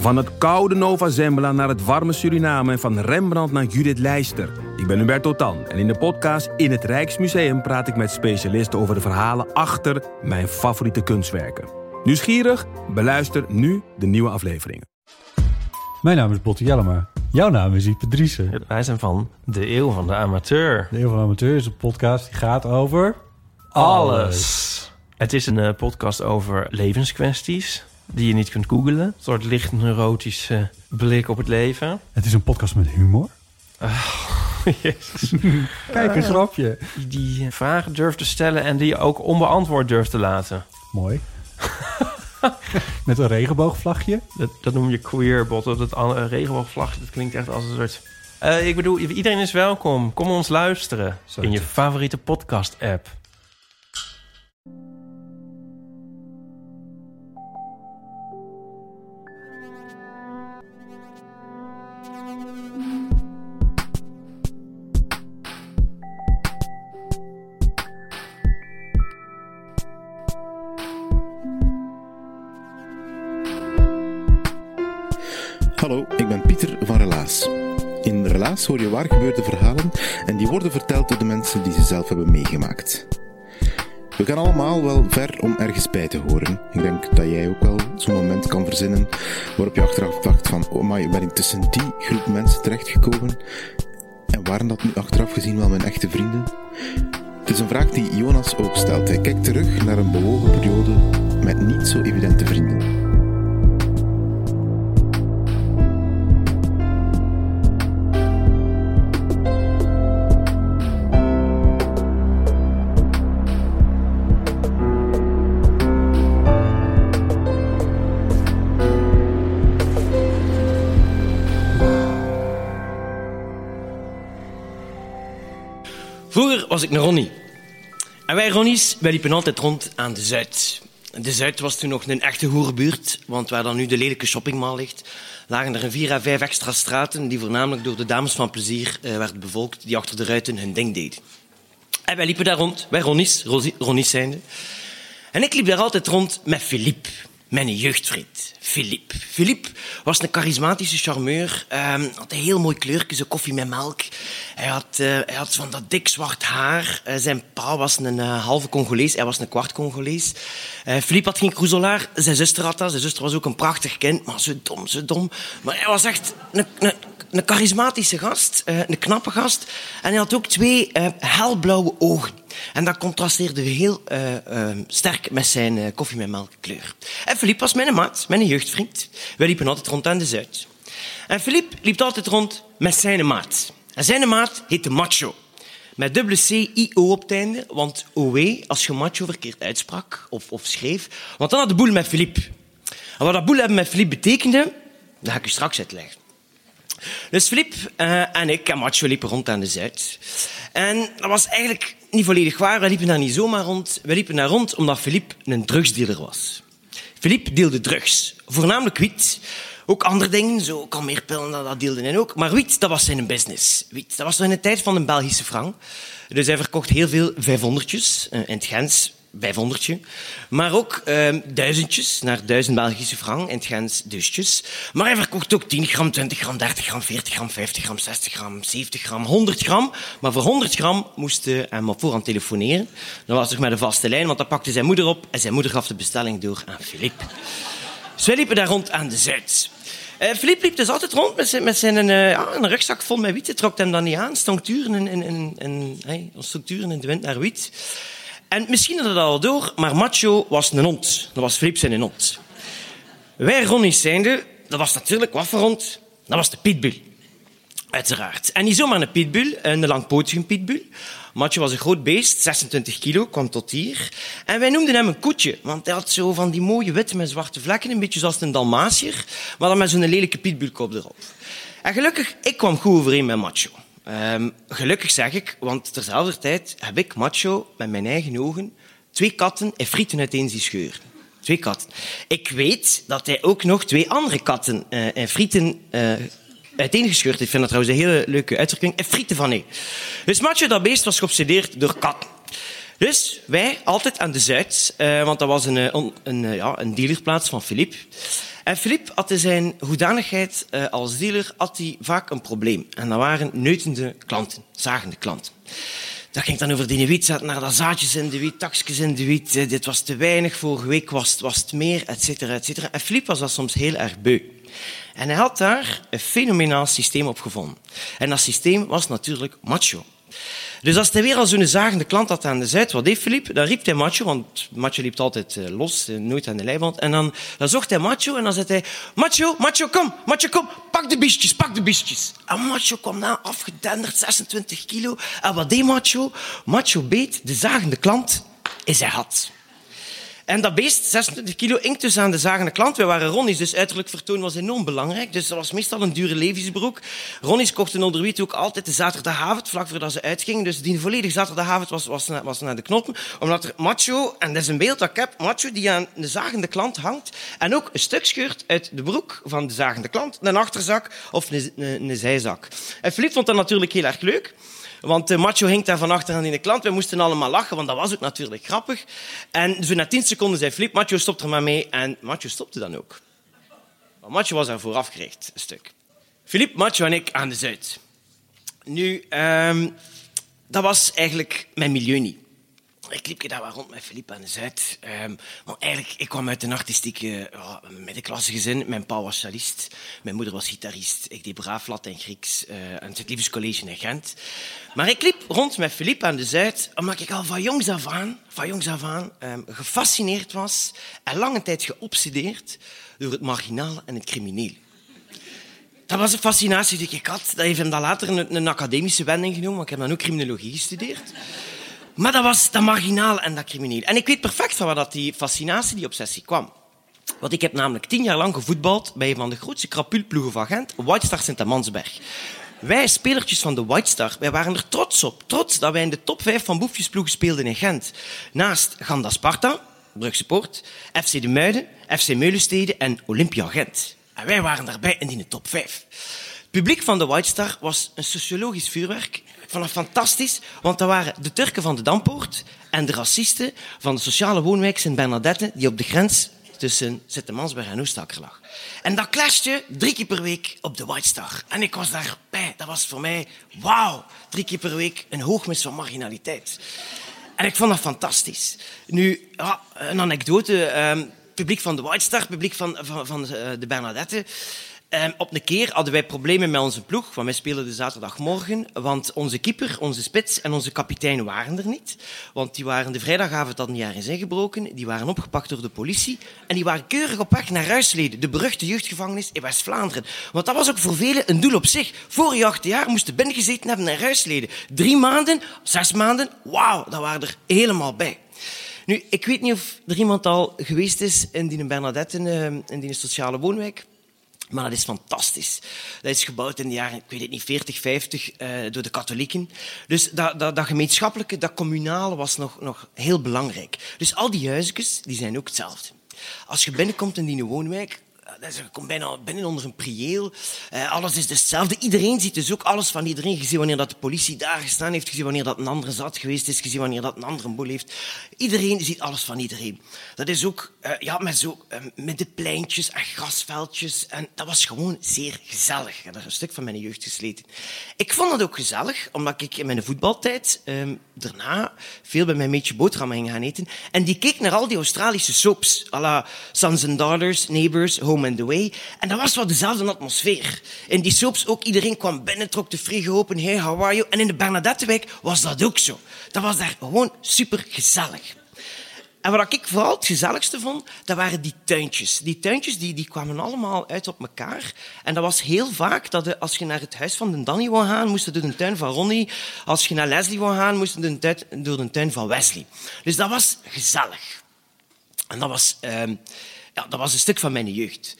Van het koude Nova Zembla naar het warme Suriname en van Rembrandt naar Judith Leister. Ik ben Hubert Totan en in de podcast In het Rijksmuseum praat ik met specialisten over de verhalen achter mijn favoriete kunstwerken. Nieuwsgierig? Beluister nu de nieuwe afleveringen. Mijn naam is Botte Jellema. Jouw naam is Ipe Driessen. Wij zijn van de Eeuw van de Amateur. De Eeuw van de Amateur is een podcast die gaat over... Alles. Het is een eh, podcast over levenskwesties die je niet kunt googlen. Een soort licht neurotische blik op het leven. Het is een podcast met humor. Jezus. Kijk, een grapje. Die, die vragen durft te stellen en die je ook onbeantwoord durft te laten. Mooi. met een regenboogvlagje. Dat, dat noem je queer, botten. Dat andere regenboogvlag, dat klinkt echt als een soort... Eh, ik bedoel, iedereen is welkom. Kom ons luisteren in je favoriete podcast-app. Waar gebeurde verhalen en die worden verteld door de mensen die ze zelf hebben meegemaakt. We gaan allemaal wel ver om ergens bij te horen. Ik denk dat jij ook wel zo'n moment kan verzinnen waarop je achteraf dacht van oh maar ben ik tussen die groep mensen terechtgekomen? En waren dat nu achteraf gezien wel mijn echte vrienden? Het is een vraag die Jonas ook stelt. Hij kijkt terug naar een bewogen periode met niet zo evidente vrienden. Was ik een Ronnie. En wij Ronnies, wij liepen altijd rond aan de Zuid. De Zuid was toen nog een echte hoerenbuurt, want waar dan nu de lelijke shoppingmall ligt, lagen er een vier à vijf extra straten die voornamelijk door de dames van plezier eh, werden bevolkt, die achter de ruiten hun ding deden. En wij liepen daar rond, wij Ronnies, Ronnies zijnde. En ik liep daar altijd rond met Philippe, mijn jeugdvriend. Philippe. Philippe was een charismatische charmeur. ehm, had een heel mooi kleurtje, zo koffie met melk. Hij had, eh, hij had van dat dik zwart haar. Eh, zijn pa was een eh, halve Congolees, hij was een kwart Congolees. Philippe had geen kroezelaar, zijn zuster had dat. Zijn zuster was ook een prachtig kind, maar zo dom, zo dom. Maar hij was echt een, een charismatische gast, eh, een knappe gast. En hij had ook twee eh, helblauwe ogen. En dat contrasteerde heel eh, sterk met zijn eh, koffie met. En Philippe was mijn maat, mijn jeugdvriend. Wij liepen altijd rond aan de Zuid. En Philippe liep altijd rond met zijn maat. En zijn maat heette Macho. Met dubbele C-I-O op het einde, want OE, als je macho verkeerd uitsprak of, of schreef, want dan had de boel met Philippe. En wat dat boel hebben met Philippe betekende, dat ga ik u straks uitleggen. Dus Filip eh, en ik en liepen rond aan de Zuid. En dat was eigenlijk niet volledig waar. We liepen daar niet zomaar rond. We liepen daar rond omdat Filip een drugsdealer was. Filip deelde drugs. Voornamelijk wiet. Ook andere dingen, zo kalmeerpillen, dat, dat deelde hij ook. Maar wiet, dat was zijn business. Wiet, dat was in de tijd van een Belgische frank. Dus hij verkocht heel veel 500'tjes. eh, in het Gens 500'tje. Maar ook eh, duizendjes, naar 1000 Belgische frank. In het Gens dusjes. Maar hij verkocht ook 10 gram, 20 gram, 30 gram, 40 gram, 50 gram, 60 gram, 70 gram, 100 gram. Maar voor 100 gram moest hij hem op voorhand telefoneren. Dat was toch met een vaste lijn, want dan pakte zijn moeder op en zijn moeder gaf de bestelling door aan Filip. Dus wij liepen daar rond aan de Zuid. Eh Filip liep dus altijd rond met zijn, eh, een rugzak vol met wiet. Trok hem dan niet aan. Stond uren in, in, in, in, hey, in de wind naar wiet. En misschien had het al door, maar Macho was een hond. Dat was Filip zijn hond. Wij Ronnies zijnde, dat was natuurlijk wat? Dat was de pitbull. Uiteraard. En niet zomaar een pitbull, een langpotige pitbull. Matje was een groot beest, 26 kilo, kwam tot hier. En wij noemden hem een koetje, want hij had zo van die mooie witte met zwarte vlekken, een beetje zoals een Dalmatier, maar dan met zo'n lelijke pitbullkop erop. En gelukkig, ik kwam goed overeen met Macho. Ehm, gelukkig zeg ik, want terzelfde tijd heb ik Macho met mijn eigen ogen twee katten en frieten uiteen zien scheuren. Twee katten. Ik weet dat hij ook nog twee andere katten eh, en frieten eh, uiteengescheurd. Ik vind dat trouwens een hele leuke uitdrukking. En frieten van nee. Dus Matje, dat beest, was geobsedeerd door katten. Dus wij altijd aan de Zuid, uh, want dat was een, een, een, ja, een dealerplaats van Philippe. En Philippe had in zijn hoedanigheid als dealer had hij vaak een probleem. En dat waren neutende klanten, zagende klanten. Dat ging dan over die wiet, zaten naar dat zaadjes in de wiet, takjes in de wiet. Dit was te weinig, vorige week was, was het meer, et cetera, et cetera. En Philippe was dat soms heel erg beu. En hij had daar een fenomenaal systeem op gevonden. En dat systeem was natuurlijk macho. Dus als hij weer al zo'n zagende klant had aan de zijde, wat deed Philippe? Dan riep hij Macho, want Macho liep altijd uh, los, uh, nooit aan de leiband. En dan, dan zocht hij Macho en dan zei hij, Macho, Macho, kom, Macho, kom, pak de biestjes, pak de biestjes. En Macho kwam na, afgedenderd, 26 kilo. En wat deed Macho? Macho beet de zagende klant in zijn had. En dat beest, 26 kilo, inkt dus aan de zagende klant. Wij waren Ronnies, dus uiterlijk vertoon was enorm belangrijk. Dus dat was meestal een dure levensbroek. Ronnies kochten onder wiet ook altijd de zaterdagavond, vlak voordat ze uitgingen. Dus die volledige zaterdagavond was, was, was naar de knoppen. Omdat er macho, en dat is een beeld dat ik heb, macho die aan de zagende klant hangt. En ook een stuk scheurt uit de broek van de zagende klant. Een achterzak of een, een, zijzak. En Philippe vond dat natuurlijk heel erg leuk. Want de macho hing daar van achter aan in de klant. We moesten allemaal lachen, want dat was ook natuurlijk grappig. En zo na tien seconden zei Flip, macho stopt er maar mee. En macho stopte dan ook. Maar macho was er vooraf gericht, een stuk. Philippe, macho en ik aan de Zuid. Nu, um, dat was eigenlijk mijn milieu niet. Ik liep daar wel rond met Philippe aan de Zuid. Um, maar eigenlijk, ik kwam uit een artistieke uh, middenklasse gezin. Mijn pa was cellist, mijn moeder was gitarist. Ik deed braaf Latijn Grieks uh, aan het Liefdescollege in Gent. Maar ik liep rond met Philippe aan de Zuid, omdat ik al van jongs af aan, van jongs af aan um, gefascineerd was en lange tijd geobsedeerd door het marginaal en het crimineel. Dat was een fascinatie die ik had. Dat heeft hem dan later een, een academische wending genomen, want ik heb dan ook criminologie gestudeerd. Maar dat was dat marginaal en dat crimineel. En ik weet perfect van waar dat die fascinatie, die obsessie kwam. Want ik heb namelijk tien jaar lang gevoetbald bij een van de grootste krapulploegen van Gent, White Star Sint-Amansberg. Wij, spelertjes van de White Star, wij waren er trots op. Trots dat wij in de top 5 van boefjesploegen speelden in Gent. Naast Ganda Sparta, Brugse Poort, FC de Muiden, FC Meulenstede en Olympia Gent. En wij waren daarbij in die top 5. Het publiek van de White Star was een sociologisch vuurwerk vond dat fantastisch, want dat waren de Turken van de Dampoort en de racisten van de sociale woonwijk Sint-Bernadette, die op de grens tussen Zittermansberg en Oestakker lag. En dat clashte drie keer per week op de White Star. En ik was daarbij. Dat was voor mij, wauw, drie keer per week een hoogmis van marginaliteit. En ik vond dat fantastisch. Nu, een anekdote. Um, publiek van de White Star, publiek van, van, van uh, de Bernadette. Um, op een keer hadden wij problemen met onze ploeg, want wij spelen de zaterdagmorgen, want onze keeper, onze spits en onze kapitein waren er niet. Want die waren de vrijdagavond dat jaar is ingebroken, die waren opgepakt door de politie en die waren keurig op weg naar Ruisleden, de beruchte jeugdgevangenis in West-Vlaanderen. Want dat was ook voor velen een doel op zich. Vorig acht jaar moesten binnengezeten hebben naar Ruisleden. Drie maanden, zes maanden, wauw, dat waren er helemaal bij. Nu, ik weet niet of er iemand al geweest is in die Bernadette, in die sociale woonwijk. Maar dat is fantastisch. Dat is gebouwd in de jaren, ik weet het niet, 40, 50 uh, door de katholieken. Dus dat, dat, dat, gemeenschappelijke, dat communale was nog, nog heel belangrijk. Dus al die huisjes, die zijn ook hetzelfde. Als je binnenkomt in die woonwijk, je komt bijna binnen onder een prieel. Uh, alles is hetzelfde. Iedereen ziet dus ook alles van iedereen. Gezien wanneer dat de politie daar gestaan heeft, gezien wanneer dat een andere zat geweest is, gezien wanneer dat een andere boel heeft. Iedereen ziet alles van iedereen. Dat is ook uh, ja, met, zo, uh, met de pleintjes en grasveldjes. En dat was gewoon zeer gezellig. Heb daar een stuk van mijn jeugd gesleten. Ik vond het ook gezellig, omdat ik in mijn voetbaltijd daarna veel bij mijn meetje boterhammen ging gaan eten. En die keek naar al die Australische soaps. à la Sons and Daughters, Neighbours, Home En dat was wel dezelfde atmosfeer. In die soaps ook, iedereen kwam binnen, trok de frigo open. Hey, how are you? En in de Bernadettewijk was dat ook zo. Dat was daar gewoon super gezellig. En wat ik vooral het gezelligste vond, dat waren die tuintjes. Die tuintjes die, die kwamen allemaal uit op elkaar. En dat was heel vaak dat als je naar het huis van de Danny wou gaan, moest je door de tuin van Ronnie. Als je naar Leslie wou gaan, moest je door de tuin van Wesley. Dus dat was gezellig. En dat was, uh, ja, dat was een stuk van mijn jeugd.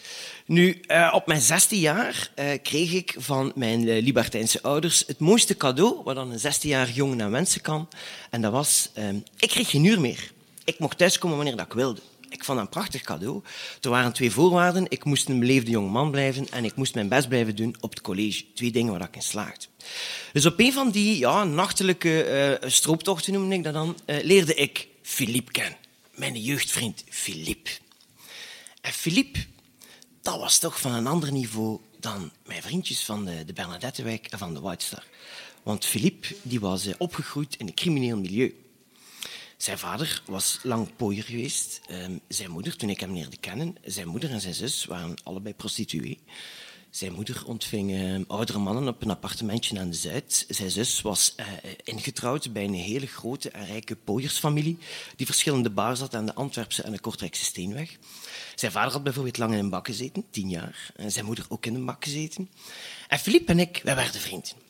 Nu, uh, op mijn 16 jaar uh, kreeg ik van mijn uh, libertijnse ouders het mooiste cadeau wat dan een 16-jarig jongen aan wensen kan. En dat was, ik kreeg geen uur meer. Ik mocht thuiskomen wanneer dat ik wilde. ik vond dat een prachtig cadeau. Er waren twee voorwaarden. Ik moest een beleefde jonge man blijven en ik moest mijn best blijven doen op het college. Twee dingen waar ik in slaagde. Dus op een van die ja, nachtelijke uh, strooptochten, noemde ik dat dan, uh, leerde ik Philippe kennen. Mijn jeugdvriend Philippe. En Philippe, dat was toch van een ander niveau dan mijn vriendjes van de, de Bernadettewijk en van de White Star. Want Philippe die was uh, opgegroeid in een crimineel milieu. Zijn vader was lang pooier geweest. Uh, zijn moeder, toen ik hem leerde kennen, zijn moeder en zijn zus waren allebei prostituee. Zijn moeder ontving oudere mannen op een appartementje aan de Zuid. Zijn zus was uh, ingetrouwd bij een hele grote en rijke pooiersfamilie die verschillende bars had aan de Antwerpse en de Kortrijkse Steenweg. Zijn vader had bijvoorbeeld lang in een bak gezeten, tien jaar. En zijn moeder ook in een bak gezeten. En Philippe en ik, wij werden vrienden.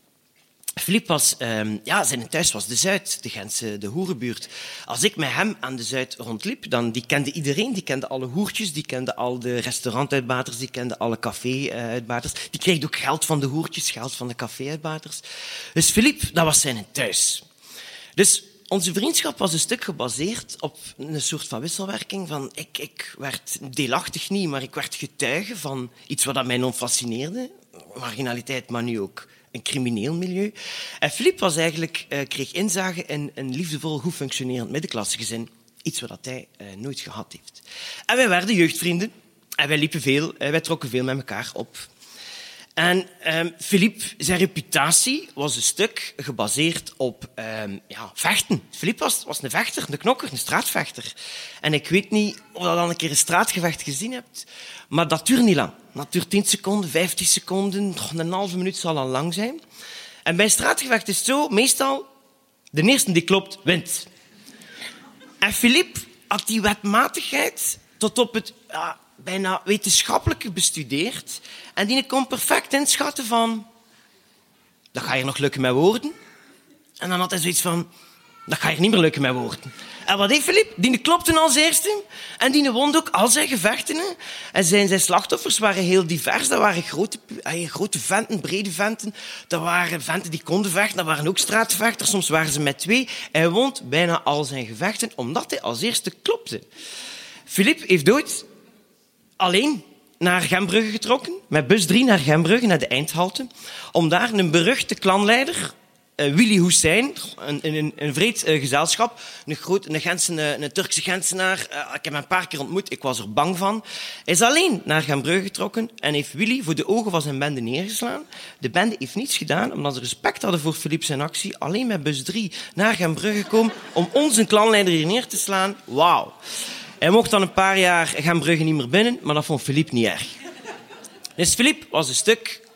Filip was, um, ja, zijn thuis was de Zuid, de Gentse, de hoerenbuurt. Als ik met hem aan de Zuid rondliep, dan die kende iedereen. Die kende alle hoertjes, die kende al de restaurantuitbaters, die kende alle café-uitbaters. Die kreeg ook geld van de hoertjes, geld van de café-uitbaters. Dus Filip, dat was zijn thuis. Dus onze vriendschap was een stuk gebaseerd op een soort van wisselwerking. Van ik, ik werd deelachtig niet, maar ik werd getuige van iets wat mij non fascineerde. Marginaliteit, maar nu ook een crimineel milieu. En Filip was eigenlijk, uh, kreeg inzage in een liefdevol, goed functionerend middenklassegezin. Iets wat hij uh, nooit gehad heeft. En wij werden jeugdvrienden. En wij liepen veel, uh, wij trokken veel met elkaar op. En um, Philippe, zijn reputatie was een stuk gebaseerd op um, ja, vechten. Philippe was, was een vechter, een knokker, een straatvechter. En ik weet niet of je al een keer een straatgevecht gezien hebt, maar dat duurt niet lang. Dat duurt 10 seconden, 15 seconden, een halve minuut zal al lang zijn. En bij een straatgevecht is het zo, meestal, de eerste die klopt, wint. En Philippe had die wetmatigheid tot op het bijna wetenschappelijk bestudeerd. En die kon perfect inschatten van... Dat ga je nog lukken met woorden. En dan had hij zoiets van... Dat ga je niet meer lukken met woorden. En wat heeft Filip? Die klopte als eerste. En die won ook al zijn gevechten. En zijn, zijn slachtoffers waren heel divers. Dat waren grote, grote venten, brede venten. Dat waren venten die konden vechten. Dat waren ook straatvechters. Soms waren ze met twee. Hij won bijna al zijn gevechten, omdat hij als eerste klopte. Filip heeft ooit alleen naar Gembrugge getrokken, met bus 3 naar Gembrugge, naar de eindhalte, om daar een beruchte klanleider, uh, Willy Hussein, een, een, een vreed uh, gezelschap, een, groot, een, een, Turkse Gentenaar, uh, ik heb hem een paar keer ontmoet, ik was er bang van. Hij is alleen naar Gembrugge getrokken en heeft Willy voor de ogen van zijn bende neergeslaan. De bende heeft niets gedaan, omdat ze respect hadden voor Philippe zijn actie, alleen met bus 3 naar Gembrugge gekomen om onze klanleider hier neer te slaan. Wauw. Hij mocht dan een paar jaar gaan Brugge niet meer binnen, maar dat vond Philippe niet erg. Dus Philippe was een stuk...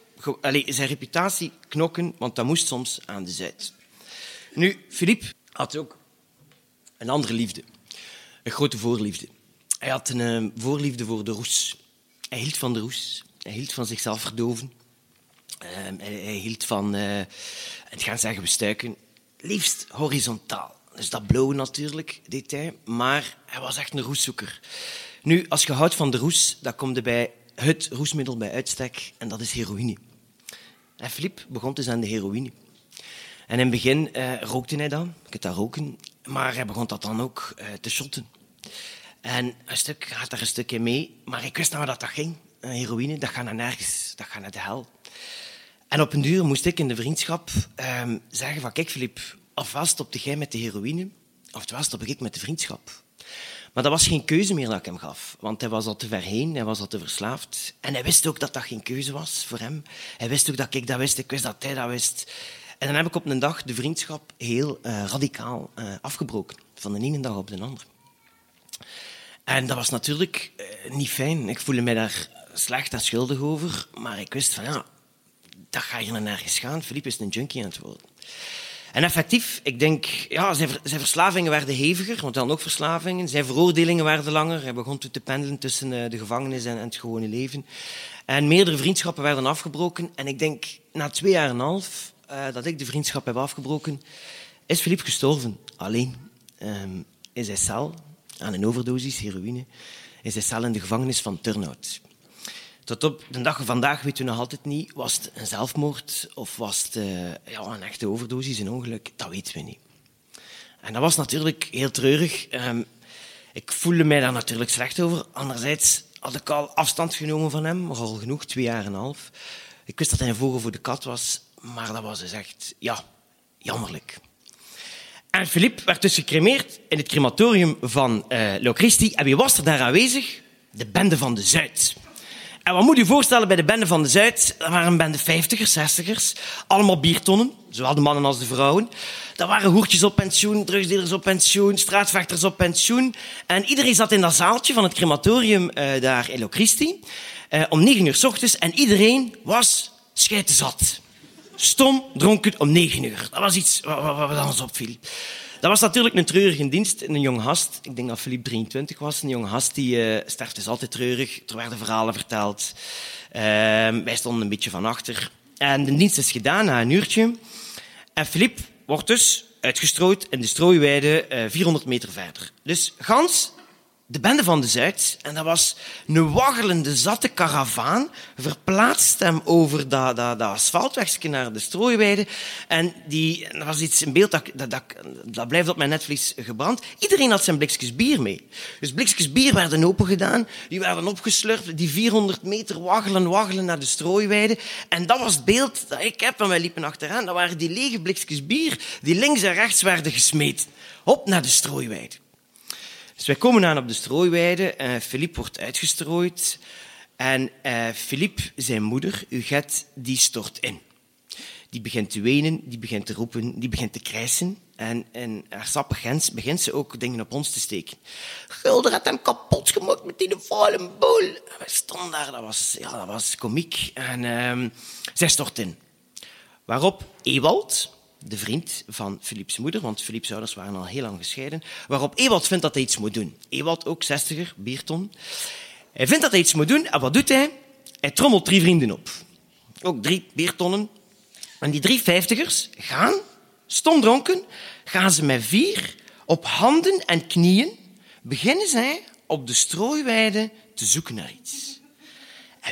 Zijn reputatie knokken, want dat moest soms aan de zijde. Nu, Philippe had ook een andere liefde. Een grote voorliefde. Hij had een uh, voorliefde voor de roes. Hij hield van de roes. Hij hield van zichzelf verdoven. Hij, hij, hield van, uh, het gaan zeggen bestuiken, liefst horizontaal. Dus dat blauwe natuurlijk, deed hij. Maar hij was echt een roeszoeker. Nu, als je houdt van de roes, dan komt er bij het roesmiddel bij uitstek. En dat is heroïne. En Filip begon dus aan de heroïne. En in het begin uh, rookte hij dan. Ik dat roken. Maar hij begon dat dan ook uh, te shotten. En een stuk gaat daar een stukje mee. Maar ik wist nou dat dat ging. Heroïne, dat gaat naar nergens. Dat gaat naar de hel. En op een duur moest ik in de vriendschap uh, zeggen van... Kijk, Filip, ofwel stopte jij met de heroïne, oftewel stopte ik met de vriendschap. Maar dat was geen keuze meer dat ik hem gaf. Want hij was al te ver heen, hij was al te verslaafd. En hij wist ook dat dat geen keuze was voor hem. Hij wist ook dat ik dat wist, ik wist dat hij dat wist. En dan heb ik op een dag de vriendschap heel uh, radicaal uh, afgebroken. Van de ene dag op de andere. En dat was natuurlijk uh, niet fijn. Ik voelde mij daar slecht en schuldig over. Maar ik wist van, ja, dat ga je naar nergens gaan. Philippe is een junkie aan het worden. En effectief, ik denk, ja, zijn, zijn verslavingen werden heviger, want dan ook verslavingen. Zijn veroordelingen werden langer. Hij begon te pendelen tussen eh, de gevangenis en, het gewone leven. En meerdere vriendschappen werden afgebroken. En ik denk, na twee jaar en een half uh, dat ik de vriendschap heb afgebroken, is Philippe gestorven. Alleen. Um, in zijn cel, aan een overdosis heroïne, in zijn cel in de gevangenis van Turnhout. Tot op de dag van vandaag weten we nog altijd niet, was het een zelfmoord of was het uh, ja, een echte overdosis, een ongeluk? Dat weten we niet. En dat was natuurlijk heel treurig. Um, Ik voelde mij daar natuurlijk slecht over. Anderzijds had ik al afstand genomen van hem, al genoeg, twee jaar en een half. Ik wist dat hij een vogel voor de kat was, maar dat was dus echt, ja, jammerlijk. En Philippe werd dus gecremeerd in het crematorium van uh, Locristi. En wie was er daar aanwezig? De bende van de Zuid. En wat moet je voorstellen bij de bende van de Zuid? Dat waren een bende vijftigers, zestigers. Allemaal biertonnen, zowel de mannen als de vrouwen. Dat waren hoertjes op pensioen, drugsdealers op pensioen, straatvechters op pensioen. En iedereen zat in dat zaaltje van het crematorium uh, daar in Locristi. Uh, om negen uur s ochtends. En iedereen was scheitenzat. Stom, dronken om negen uur. Dat was iets wat, wat, wat ons opviel. Dat was natuurlijk een treurige dienst. Een jonge gast, ik denk dat Philippe 23 was, een jonge gast die uh, is altijd treurig. Er werden verhalen verteld. Uh, wij stonden een beetje van achter. En de dienst is gedaan na een uurtje. En Philippe wordt dus uitgestrooid in de strooiweide uh, 400 meter verder. Dus gans de bende van de Zuid, en dat was een waggelende, zatte karavaan, verplaatst hem over dat, dat, dat naar de strooiweide. En die, dat was iets, een beeld dat, dat, dat, dat blijft op mijn netvlies gebrand. Iedereen had zijn blikjes bier mee. Dus blikjes bier werden opengedaan, die werden opgeslurpt, die 400 meter waggelen, waggelen naar de strooiweide. En dat was het beeld dat ik heb, en wij liepen achteraan. Dat waren die lege blikjes bier die links en rechts werden gesmeed. Op naar de strooiweide. Dus wij komen aan op de strooiweide. Uh, Philippe wordt uitgestrooid. En uh, Philippe, zijn moeder, Huguette, die stort in. Die begint te wenen, die begint te roepen, die begint te krijsen. En in haar sappig gens begint ze ook dingen op ons te steken. Gulder had hem kapot gemaakt met die vuile boel. We stonden daar, dat was, ja, dat was komiek. En uh, zij stort in. Waarop Ewald, de vriend van Philips moeder, want Philips ouders waren al heel lang gescheiden, waarop Ewald vindt dat hij iets moet doen. Ewald, ook zestiger, bierton. Hij vindt dat hij iets moet doen, en wat doet hij? Hij trommelt drie vrienden op. Ook drie biertonnen. En die drie vijftigers gaan, stomdronken, gaan ze met vier op handen en knieën, beginnen zij op de strooiweide te zoeken naar iets.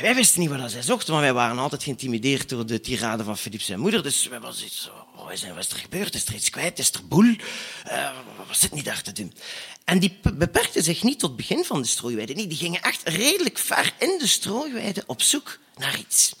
Wij wisten niet wat zij zochten, want wij waren altijd geïntimideerd door de tirade van Philips zijn moeder. Dus wij was iets oh, wat is er gebeurd? Is er iets kwijt? Is er boel? Uh, wat zit niet daar te doen? En die beperkten zich niet tot het begin van de strooiweide. Nee, die gingen echt redelijk ver in de strooiweide op zoek naar iets.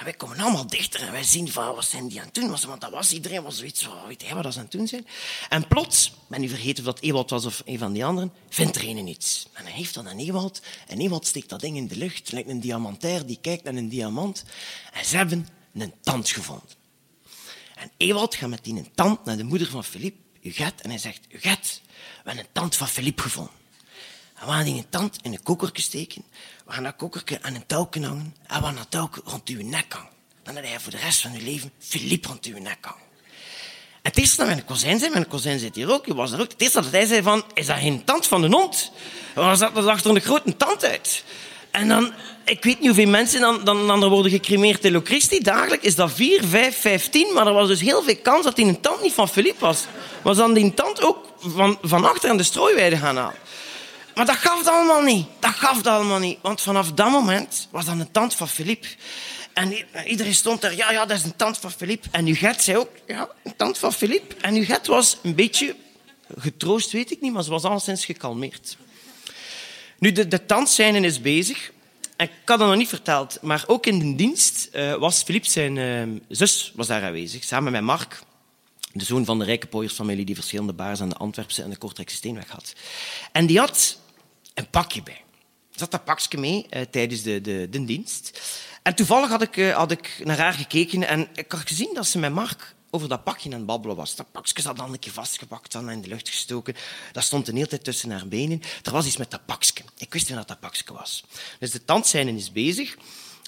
En wij komen allemaal dichter en wij zien van, wat zijn die aan het doen? Want dat was iedereen was zoiets van, weet jij wat ze aan het doen zijn? En plots, ben u vergeten of dat Ewald was of een van die anderen, vindt er een iets. En hij heeft dan aan Ewald en Ewald steekt dat ding in de lucht, lijkt een diamantair die kijkt naar een diamant. En ze hebben een tand gevonden. En Ewald gaat met die een tand naar de moeder van Philippe, Huguette, en hij zegt, Huguette, we hebben een tand van Philippe gevonden. En we gaan die een tand in een kokertje steken. We gaan dat kokertje aan een touwje hangen. En we gaan dat touwje rond uw nek hangen. Dan heb je voor de rest van je leven Philippe rond uw nek hangen. Het eerste dat mijn kozijn zei, mijn kozijn zit hier ook, je was ook. Het eerste dat hij zei van, is dat geen tand van een hond? Dan zat er achter een grote tand uit. En dan, ik weet niet hoeveel mensen dan, dan, dan worden gecremeerd in Locristi. Dagelijks is dat 4, 5, 15. Maar er was dus heel veel kans dat die een tand niet van Philippe was. Was dan die tand ook van, van achter aan de strooiweide gaan halen. Maar dat gaf het allemaal niet. Dat gaf het allemaal niet. Want vanaf dat moment was dat een tand van Philippe. En iedereen stond daar, ja, ja, dat is een tand van Philippe. En Huguette zei ook, ja, een tand van Philippe. En Huguette was een beetje getroost, weet ik niet, maar ze was alleszins gekalmeerd. Nu, de, de tandscène is bezig. Ik had dat nog niet verteld, maar ook in de dienst uh, was Philippe zijn uh, zus was daar aanwezig, samen met Mark, de zoon van de rijke pooiersfamilie die verschillende baars aan de Antwerpse en de Kortrijkse Steenweg had. En die had een pakje bij. Er zat dat pakje mee uh, tijdens de, de, de, dienst. En toevallig had ik, had ik naar haar gekeken en ik had gezien dat ze met Mark over dat pakje aan het babbelen was. Dat pakje zat dan een keer vastgepakt, dan in de lucht gestoken. Dat stond de hele tijd tussen haar benen. Er was iets met dat pakje. Ik wist niet wat dat pakje was. Dus de tandscène is bezig.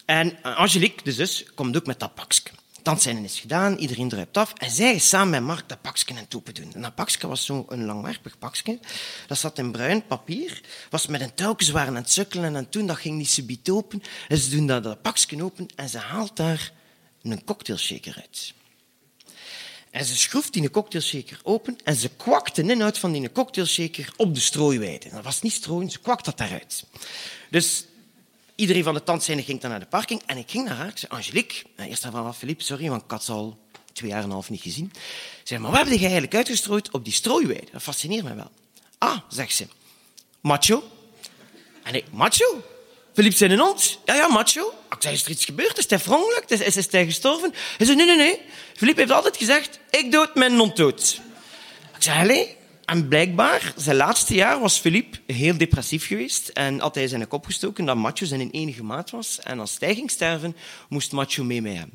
En Angelique, de zus, komt ook met dat pakje. Tandscène is gedaan, iedereen druipt af. En zij samen met Mark dat pakje aan het open doen. En dat pakje was zo'n langwerpig pakje. Dat zat in bruin papier. Was met een ze waren aan het sukkelen. En toen dat ging die subiet open. En ze doen dat, dat pakje open en ze haalt daar een cocktailshaker uit. En ze schroeft die cocktailshaker open en ze kwakt de inhoud van die cocktailshaker op de strooiweide. Dat was niet strooien, ze kwakt dat daaruit. Dus iedereen van de tandscène ging dan naar de parking en ik ging naar haar. Ik Angelique, eerst en vooral Philippe, sorry, want ik had ze al twee jaar en een half niet gezien. Ik zei, maar wat heb je eigenlijk uitgestrooid op die strooiweide? Dat fascineert me wel. Ah, zegt ze, macho. En ik, macho? Philippe zijn een hond? Ja, ja, macho. Ik zei, is er iets gebeurd? Is hij verongelukt? Is, is, is hij gestorven? Hij zei, nee, nee, nee. Philippe heeft altijd gezegd, ik dood, mijn hond dood. Ik zei, allee. En blijkbaar, zijn laatste jaar was Philippe heel depressief geweest en had hij zijn kop gestoken dat Macho zijn enige maat was. En als ging sterven, moest Macho mee met hem.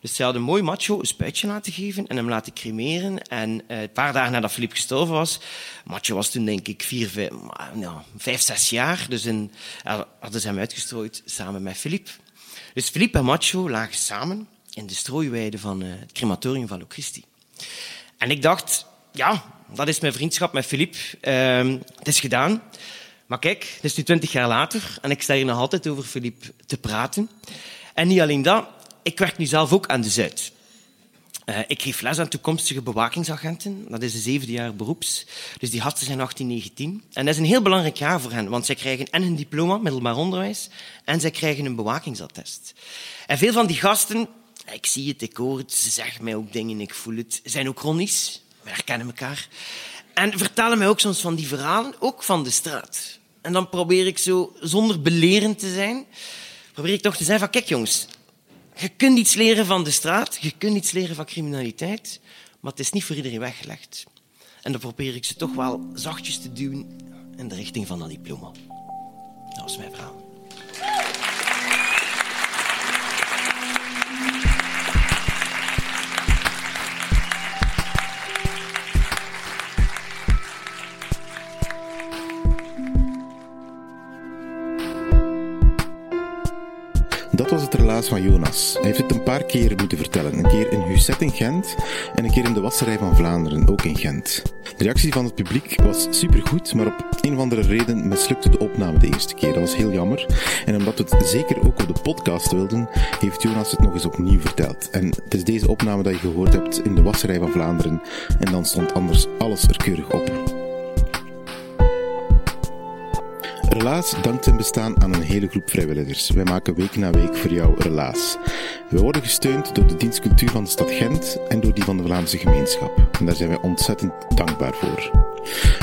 Dus ze hadden mooi Macho een spuitje laten geven en hem laten cremeren. En uh, een paar dagen nadat Philippe gestorven was, Macho was toen denk ik vier, vijf, nou, zes jaar, dus in, hadden ze hem uitgestrooid samen met Philippe. Dus Philippe en Macho lagen samen in de strooiweide van uh, het crematorium van Locristi. En ik dacht, ja, dat is mijn vriendschap met Philippe. Uh, het is gedaan. Maar kijk, het is nu twintig jaar later en ik sta hier nog altijd over Philippe te praten. En niet alleen dat, ik werk nu zelf ook aan de Zuid. Uh, ik geef les aan toekomstige bewakingsagenten. Dat is de zevende jaar beroeps. Dus die gasten zijn 18, 19. En dat is een heel belangrijk jaar voor hen, want zij krijgen en een diploma, middelbaar onderwijs, en zij krijgen een bewakingsattest. En veel van die gasten, ik zie het, ik hoor het, ze zeggen mij ook dingen, ik voel het, zijn ook chronisch. We herkennen elkaar. En vertellen mij ook soms van die verhalen, ook van de straat. En dan probeer ik zo, zonder belerend te zijn, probeer ik toch te zeggen van, kijk jongens, je kunt iets leren van de straat, je kunt iets leren van criminaliteit, maar het is niet voor iedereen weggelegd. En dan probeer ik ze toch wel zachtjes te duwen in de richting van dat diploma. Dat was mijn verhaal. Relaas van Jonas. Hij heeft het een paar keer moeten vertellen. Een keer in Husset in Gent en een keer in de Wasserij van Vlaanderen, ook in Gent. De reactie van het publiek was supergoed, maar op een of andere reden mislukte de opname de eerste keer. Dat was heel jammer. En omdat we het zeker ook op de podcast wilden, heeft Jonas het nog eens opnieuw verteld. En het is deze opname dat je gehoord hebt in de Wasserij van Vlaanderen. En dan stond anders alles er keurig op. Relaas dankt zijn bestaan aan een hele groep vrijwilligers. Wij maken week na week voor jou Relaas. We worden gesteund door de dienstcultuur van de stad Gent en door die van de Vlaamse gemeenschap. En daar zijn wij ontzettend dankbaar voor.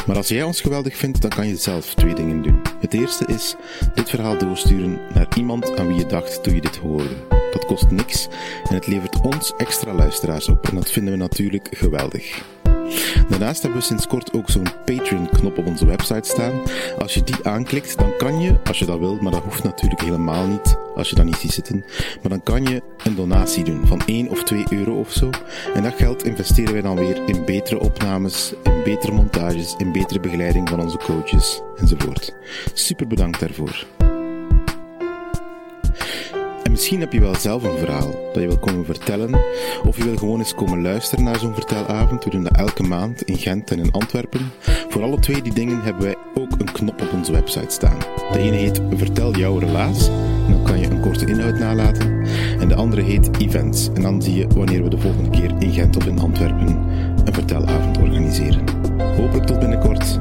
Maar als jij ons geweldig vindt, dan kan je zelf twee dingen doen. Het eerste is dit verhaal doorsturen naar iemand aan wie je dacht toen je dit hoorde. Dat kost niks en het levert ons extra luisteraars op en dat vinden we natuurlijk geweldig. Daarnaast hebben we sinds kort ook zo'n Patreon-knop op onze website staan. Als je die aanklikt, dan kan je, als je dat wilt, maar dat hoeft natuurlijk helemaal niet, als je dat niet ziet zitten, maar dan kan je een donatie doen van 1 of 2 euro of zo. En dat geld investeren wij dan weer in betere opnames, in betere montages, in betere begeleiding van onze coaches enzovoort. Super bedankt daarvoor. En misschien heb je wel zelf een verhaal dat je wil komen vertellen, of je wil gewoon eens komen luisteren naar zo'n vertelavond. We doen dat elke maand in Gent en in Antwerpen. Voor alle twee die dingen hebben wij ook een knop op onze website staan. De ene heet Vertel jouw relaas, dan kan je een korte inhoud nalaten. En de andere heet Events, en dan zie je wanneer we de volgende keer in Gent of in Antwerpen een vertelavond organiseren. Hopelijk tot binnenkort.